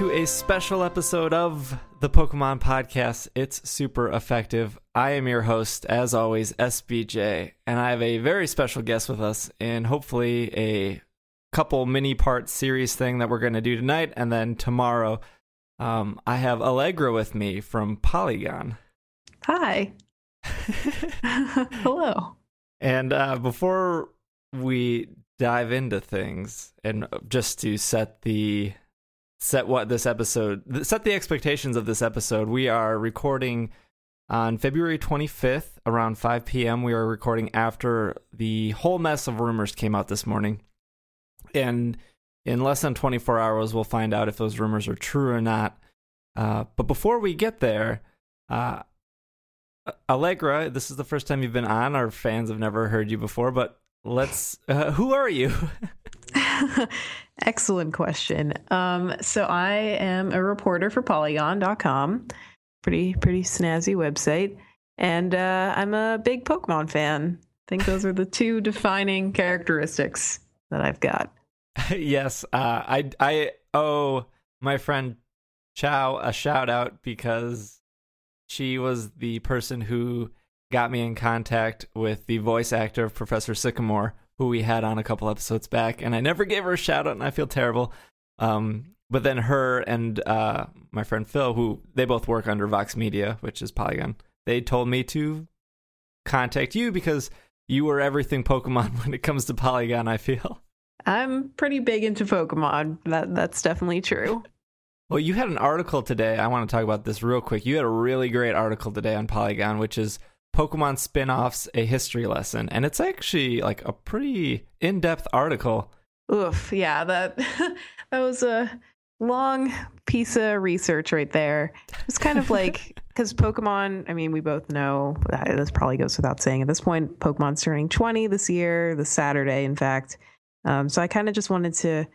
to a special episode of the Pokemon Podcast. It's super effective. I am your host, as always, SBJ, and I have a very special guest with us, and hopefully a couple mini part series thing that we're going to do tonight, and then tomorrow. Um, I have Allegra with me from Polygon. Hi. Hello. And uh, before we dive into things and just to set the set what this episode set the expectations of this episode. We are recording on february 25th around 5 p.m we are recording after the whole mess of rumors came out this morning. And in less than 24 hours we'll find out if those rumors are true or not. Uh, but before we get there uh, allegra this is the first time you've been on. Our fans have never heard you before but let's uh, who are you excellent question. Um, so i am a reporter for polygon.com pretty pretty snazzy website and uh, i'm a big pokemon fan. I think those are the two defining characteristics that i've got. Yes uh, i i owe my friend chow a shout out because she was the person who got me in contact with the voice actor of Professor Sycamore, who we had on a couple episodes back, and I never gave her a shout out, and I feel terrible. Um, but then her and uh, my friend Phil, who they both work under Vox Media, which is Polygon, they told me to contact you because you were everything Pokemon when it comes to Polygon. I feel I'm pretty big into Pokemon. That that's definitely true. Well, you had an article today. I want to talk about this real quick. You had a really great article today on Polygon, which is Pokemon spin-offs a history lesson and it's actually like a pretty in-depth article. Oof, yeah, that that was a long piece of research right there. It's kind of like because Pokemon, I mean, we both know this probably goes without saying at this point, Pokemon's turning 20 this year, this Saturday, in fact. Um, so I kind of just wanted to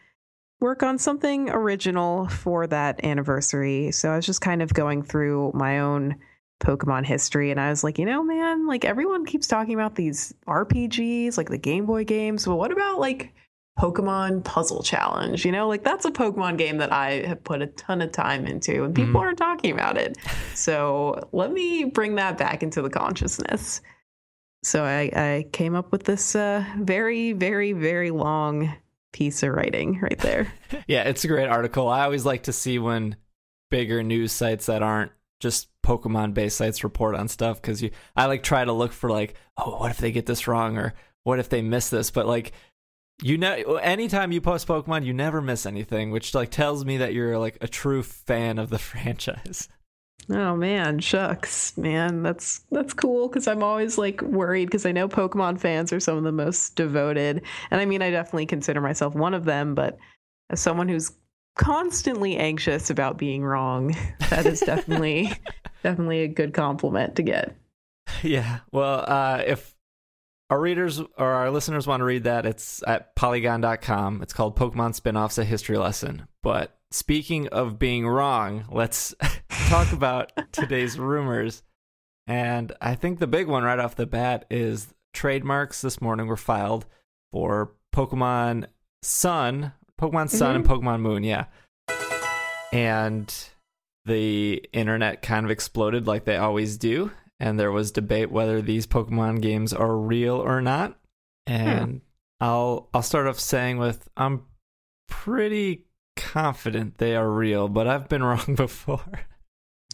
work on something original for that anniversary. So I was just kind of going through my own Pokemon history. And I was like, you know, man, like everyone keeps talking about these RPGs, like the Game Boy games. But what about like Pokemon Puzzle Challenge? You know, like that's a Pokemon game that I have put a ton of time into and people mm-hmm. are talking about it. So let me bring that back into the consciousness. So I, I came up with this uh, very, very, very long piece of writing right there. yeah, it's a great article. I always like to see when bigger news sites that aren't just Pokemon based sites report on stuff because you I like try to look for like oh what if they get this wrong or what if they miss this? But like you know anytime you post Pokemon you never miss anything which like tells me that you're like a true fan of the franchise. Oh man, shucks, man, that's that's cool because I'm always like worried because I know Pokemon fans are some of the most devoted, and I mean I definitely consider myself one of them, but as someone who's constantly anxious about being wrong. That is definitely definitely a good compliment to get. Yeah. Well, uh, if our readers or our listeners want to read that, it's at polygon.com. It's called Pokemon Spinoffs a History Lesson. But speaking of being wrong, let's talk about today's rumors. And I think the big one right off the bat is trademarks this morning were filed for Pokemon Sun, Pokemon Sun mm-hmm. and Pokemon Moon, yeah. And the internet kind of exploded like they always do, and there was debate whether these Pokemon games are real or not. And hmm. I'll I'll start off saying with I'm pretty confident they are real, but I've been wrong before.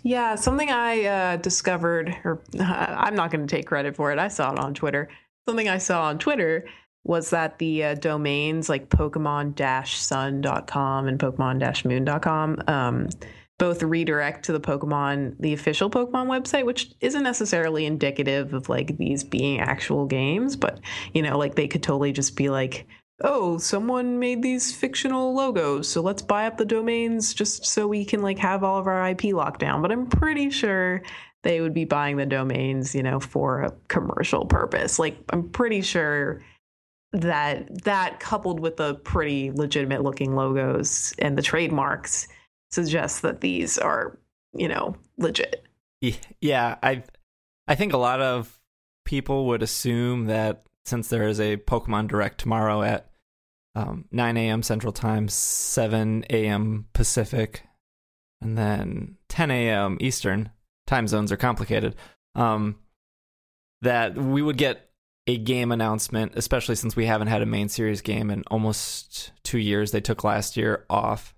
Yeah, something I uh, discovered, or I'm not going to take credit for it. I saw it on Twitter. Something I saw on Twitter was that the uh, domains like pokemon-sun.com and pokemon-moon.com um, both redirect to the pokemon the official pokemon website which isn't necessarily indicative of like these being actual games but you know like they could totally just be like oh someone made these fictional logos so let's buy up the domains just so we can like have all of our ip locked down. But i'm pretty sure they would be buying the domains you know for a commercial purpose. Like i'm pretty sure that that coupled with the pretty legitimate looking logos and the trademarks suggests that these are you know legit yeah i i think a lot of people would assume that since there is a pokemon direct tomorrow at um, 9 a.m. Central Time, 7 a.m. Pacific, and then 10 a.m. Eastern. Time zones are complicated. Um, that we would get a game announcement, especially since we haven't had a main series game in almost two years. They took last year off.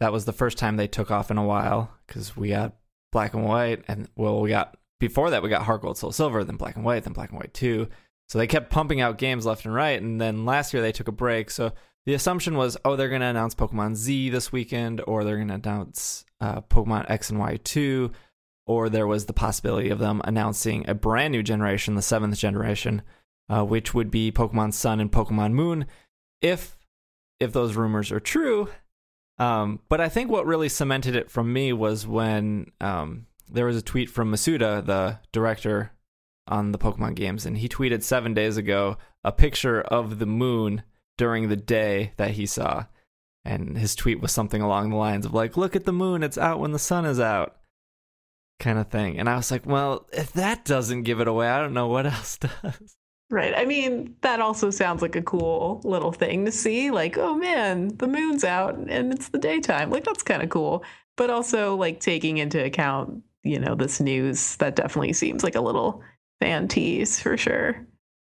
That was the first time they took off in a while because we got black and white, and well, we got before that we got Heart Gold Soul Silver, then black and white, then black and white two. So they kept pumping out games left and right, and then last year they took a break. So the assumption was, oh, they're going to announce Pokemon Z this weekend, or they're going to announce uh, Pokemon X and Y two, or there was the possibility of them announcing a brand new generation, the seventh generation, uh, which would be Pokemon Sun and Pokemon Moon, if if those rumors are true. Um, but I think what really cemented it from me was when um, there was a tweet from Masuda, the director on the Pokemon games, and he tweeted seven days ago a picture of the moon during the day that he saw. And his tweet was something along the lines of like, "Look at the moon; it's out when the sun is out." Kind of thing. And I was like, well, if that doesn't give it away, I don't know what else does. Right. I mean, that also sounds like a cool little thing to see. Like, oh man, the moon's out and it's the daytime. Like, that's kind of cool. But also, like, taking into account, you know, this news, that definitely seems like a little fan tease for sure.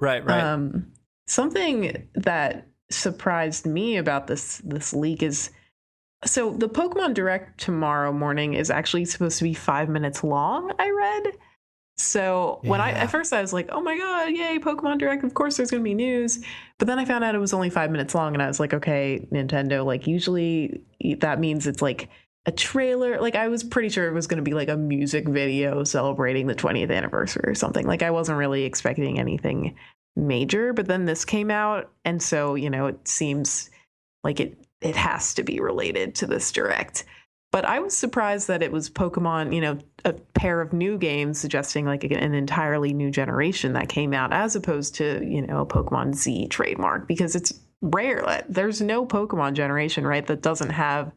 Right, right. Um, something that surprised me about this this leak is so the Pokemon Direct tomorrow morning is actually supposed to be five minutes long. I read. So when I at first I was like, oh my god, yay, Pokemon Direct! Of course, there's gonna be news. But then I found out it was only five minutes long, and I was like, okay, Nintendo. Like usually that means it's like a trailer. Like I was pretty sure it was gonna be like a music video celebrating the 20th anniversary or something. Like I wasn't really expecting anything major. But then this came out, and so you know it seems like it it has to be related to this direct. But I was surprised that it was Pokemon, you know, a pair of new games suggesting like an entirely new generation that came out as opposed to, you know, a Pokemon Z trademark because it's rare. There's no Pokemon generation, right, that doesn't have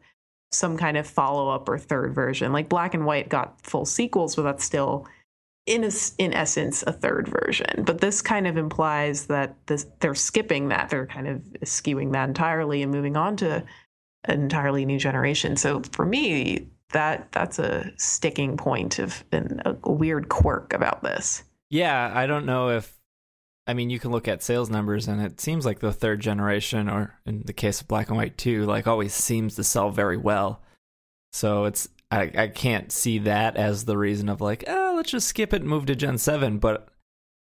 some kind of follow up or third version. Like Black and White got full sequels, but that's still in a, in essence a third version. But this kind of implies that this, they're skipping that. They're kind of skewing that entirely and moving on to an entirely new generation. So for me that that's a sticking point of an, a weird quirk about this. Yeah i don't know if i mean you can look at sales numbers and it seems like the third generation or in the case of black and white 2 like always seems to sell very well. So it's I, I can't see that as the reason of like, oh, let's just skip it and move to Gen 7. But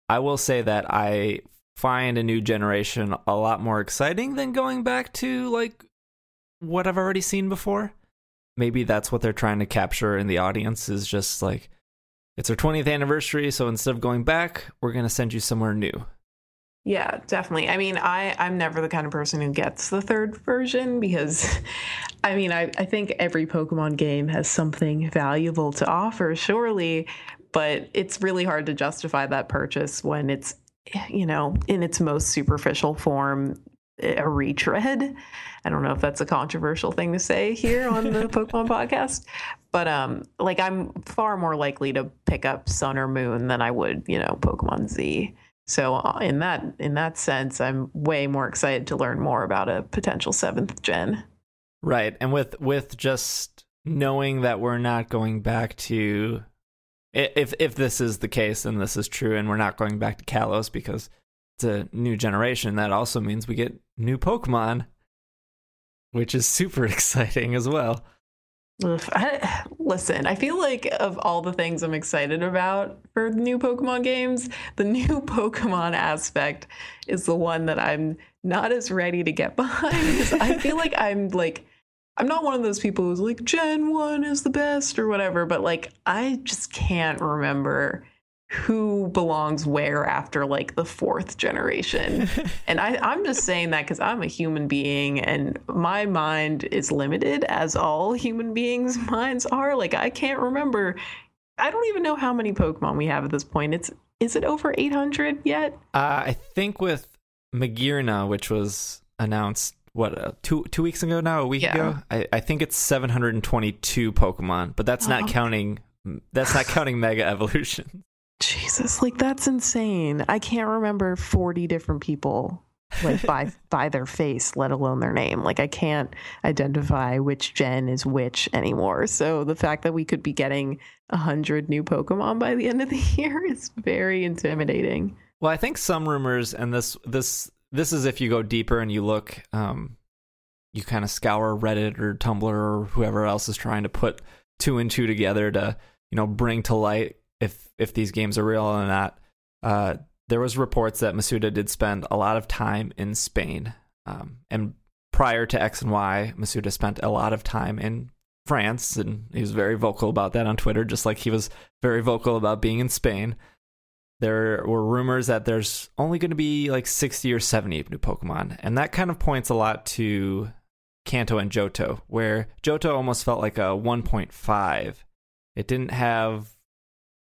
I will say that I find a new generation a lot more exciting than going back to like what I've already seen before. Maybe that's what they're trying to capture in the audience is just like, it's our 20th anniversary, so instead of going back, we're going to send you somewhere new. Yeah, definitely. I mean, I, I'm never the kind of person who gets the third version because, I mean, I, I think every Pokemon game has something valuable to offer, surely, but it's really hard to justify that purchase when it's, you know, in its most superficial form, a retread. I don't know if that's a controversial thing to say here on the Pokemon podcast, but um, like I'm far more likely to pick up Sun or Moon than I would, you know, Pokemon Z. So uh, in that in that sense, I'm way more excited to learn more about a potential seventh gen. Right, and with with just knowing that we're not going back to if if this is the case and this is true, and we're not going back to Kalos because it's a new generation, that also means we get new Pokemon, which is super exciting as well. I, listen, I feel like of all the things I'm excited about for new Pokemon games, the new Pokemon aspect is the one that I'm not as ready to get behind I feel like I'm like I'm not one of those people who's like Gen 1 is the best or whatever, but like I just can't remember who belongs where after like the fourth generation. and I, I'm just saying that because I'm a human being and my mind is limited, as all human beings' minds are. Like I can't remember. I don't even know how many Pokemon we have at this point. It's is it over 800 yet? Uh, I think with Magearna, which was announced what uh, two two weeks ago now, a week yeah. ago. I, I think it's 722 Pokemon, but that's not oh. counting. That's not counting Mega Evolution. Jesus, like that's insane. I can't remember 40 different people like by by their face, let alone their name. Like I can't identify which gen is which anymore. So the fact that we could be getting a hundred new Pokemon by the end of the year is very intimidating. Well, I think some rumors, and this this this is if you go deeper and you look, um, you kind of scour Reddit or Tumblr or whoever else is trying to put two and two together to you know bring to light if if these games are real or not. Uh, there was reports that Masuda did spend a lot of time in Spain, um, and prior to X and Y, Masuda spent a lot of time in France, and he was very vocal about that on Twitter, just like he was very vocal about being in Spain. There were rumors that there's only going to be like 60 or 70 new Pokemon, and that kind of points a lot to Kanto and Johto, where Johto almost felt like a 1.5. It didn't have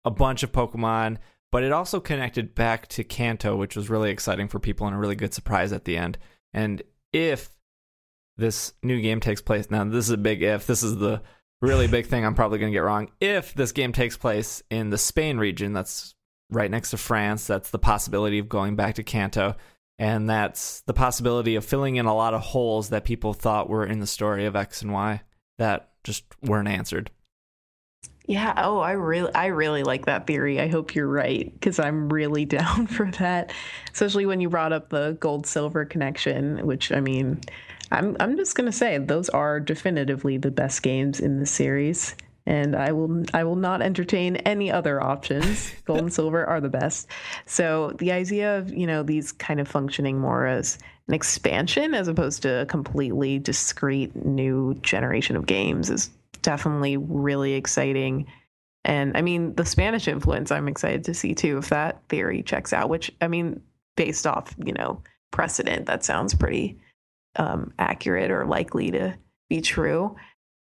a bunch of Pokemon, but it also connected back to Kanto, which was really exciting for people and a really good surprise at the end. And if this new game takes place, now this is a big if, this is the really big thing I'm probably going to get wrong. If this game takes place in the Spain region, that's right next to France, that's the possibility of going back to Kanto. And that's the possibility of filling in a lot of holes that people thought were in the story of X and Y that just weren't answered. Yeah. Oh, I really, I really like that theory. I hope you're right because I'm really down for that. Especially when you brought up the gold silver connection, which I mean, I'm I'm just gonna say those are definitively the best games in the series, and I will I will not entertain any other options. gold and silver are the best. So the idea of you know these kind of functioning more as an expansion as opposed to a completely discrete new generation of games is definitely really exciting. And I mean, the Spanish influence, I'm excited to see too, if that theory checks out, which I mean, based off, you know, precedent, that sounds pretty um, accurate or likely to be true.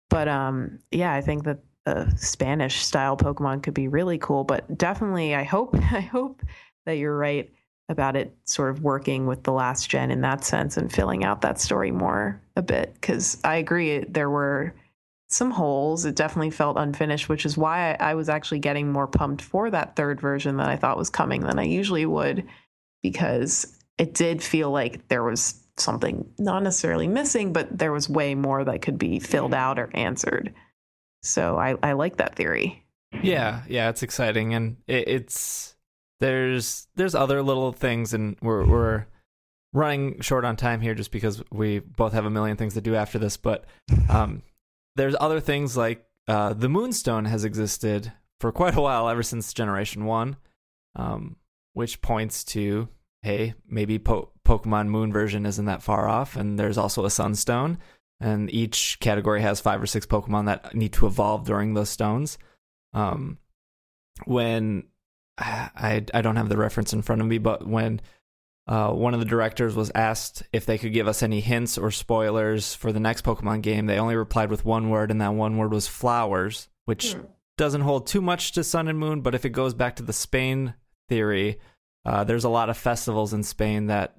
But um, yeah, I think that the Spanish style Pokemon could be really cool. But definitely, I hope, I hope that you're right about it sort of working with the last gen in that sense and filling out that story more a bit. Because I agree, there were some holes. It definitely felt unfinished, which is why I, I was actually getting more pumped for that third version that I thought was coming than I usually would, because it did feel like there was something not necessarily missing, but there was way more that could be filled out or answered. So I, I like that theory. Yeah, yeah, it's exciting, and it, it's there's there's other little things, and we're we're running short on time here just because we both have a million things to do after this. But um, there's other things like uh, the Moonstone has existed for quite a while, ever since Generation One, um, which points to hey, maybe po- Pokemon Moon version isn't that far off. And there's also a Sunstone, and each category has five or six Pokemon that need to evolve during those stones. Um, when I I don't have the reference in front of me, but when uh, one of the directors was asked if they could give us any hints or spoilers for the next Pokemon game. They only replied with one word, and that one word was flowers, which hmm. doesn't hold too much to Sun and Moon. But if it goes back to the Spain theory, uh, there's a lot of festivals in Spain that,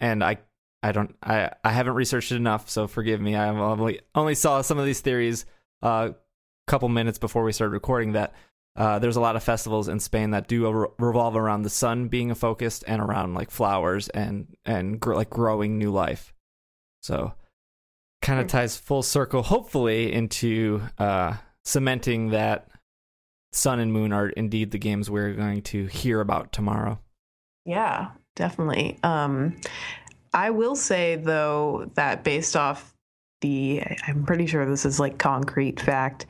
and I, I don't, I, I haven't researched it enough, so forgive me. I only only saw some of these theories a uh, couple minutes before we started recording that uh, there's a lot of festivals in Spain that do re- revolve around the sun being a focus and around like flowers and and gr- like growing new life. So kind of ties full circle, hopefully, into uh, cementing that Sun and Moon are indeed the games we're going to hear about tomorrow. Yeah, definitely. Um, I will say though that based off the, I'm pretty sure this is like concrete fact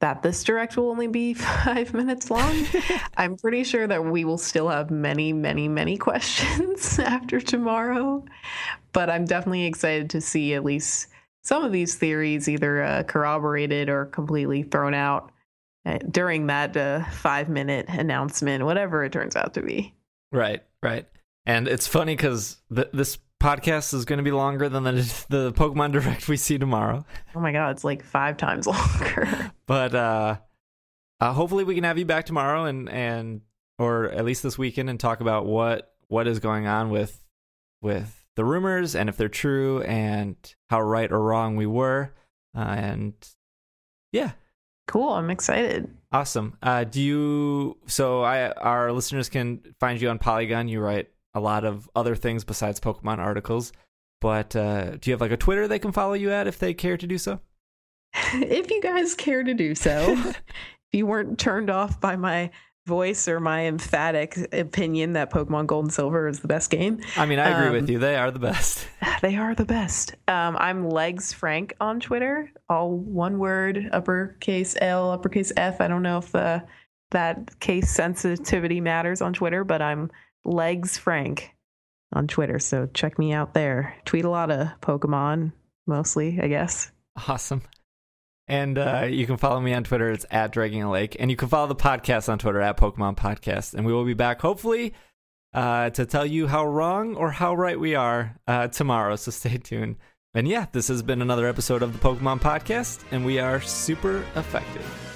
that this direct will only be five minutes long. I'm pretty sure that we will still have many, many, many questions after tomorrow. But I'm definitely excited to see at least some of these theories either uh, corroborated or completely thrown out uh, during that uh, five minute announcement, whatever it turns out to be. Right, right. And it's funny because th- this podcast is going to be longer than the, the Pokemon Direct we see tomorrow. Oh my god, it's like five times longer. but uh, uh, hopefully we can have you back tomorrow and and or at least this weekend and talk about what what is going on with with the rumors and if they're true and how right or wrong we were. Uh, and yeah, cool. I'm excited. Awesome. Uh, do you? So I our listeners can find you on Polygon. You write a lot of other things besides Pokemon articles. But uh, do you have like a Twitter they can follow you at if they care to do so? if you guys care to do so, if you weren't turned off by my voice or my emphatic opinion that Pokemon Gold and Silver is the best game. I mean, I agree Um, with you. They are the best. They are the best. Um, I'm Legs Frank on Twitter, all one word, uppercase L, uppercase F. I don't know if the, that case sensitivity matters on Twitter, but I'm Legs Frank on Twitter. So check me out there. Tweet a lot of Pokemon, mostly, I guess. Awesome. And uh, you can follow me on Twitter. It's at Dragging a Lake. And you can follow the podcast on Twitter at Pokemon Podcast. And we will be back, hopefully, uh, to tell you how wrong or how right we are uh, tomorrow. So stay tuned. And yeah, this has been another episode of the Pokemon Podcast. And we are super effective.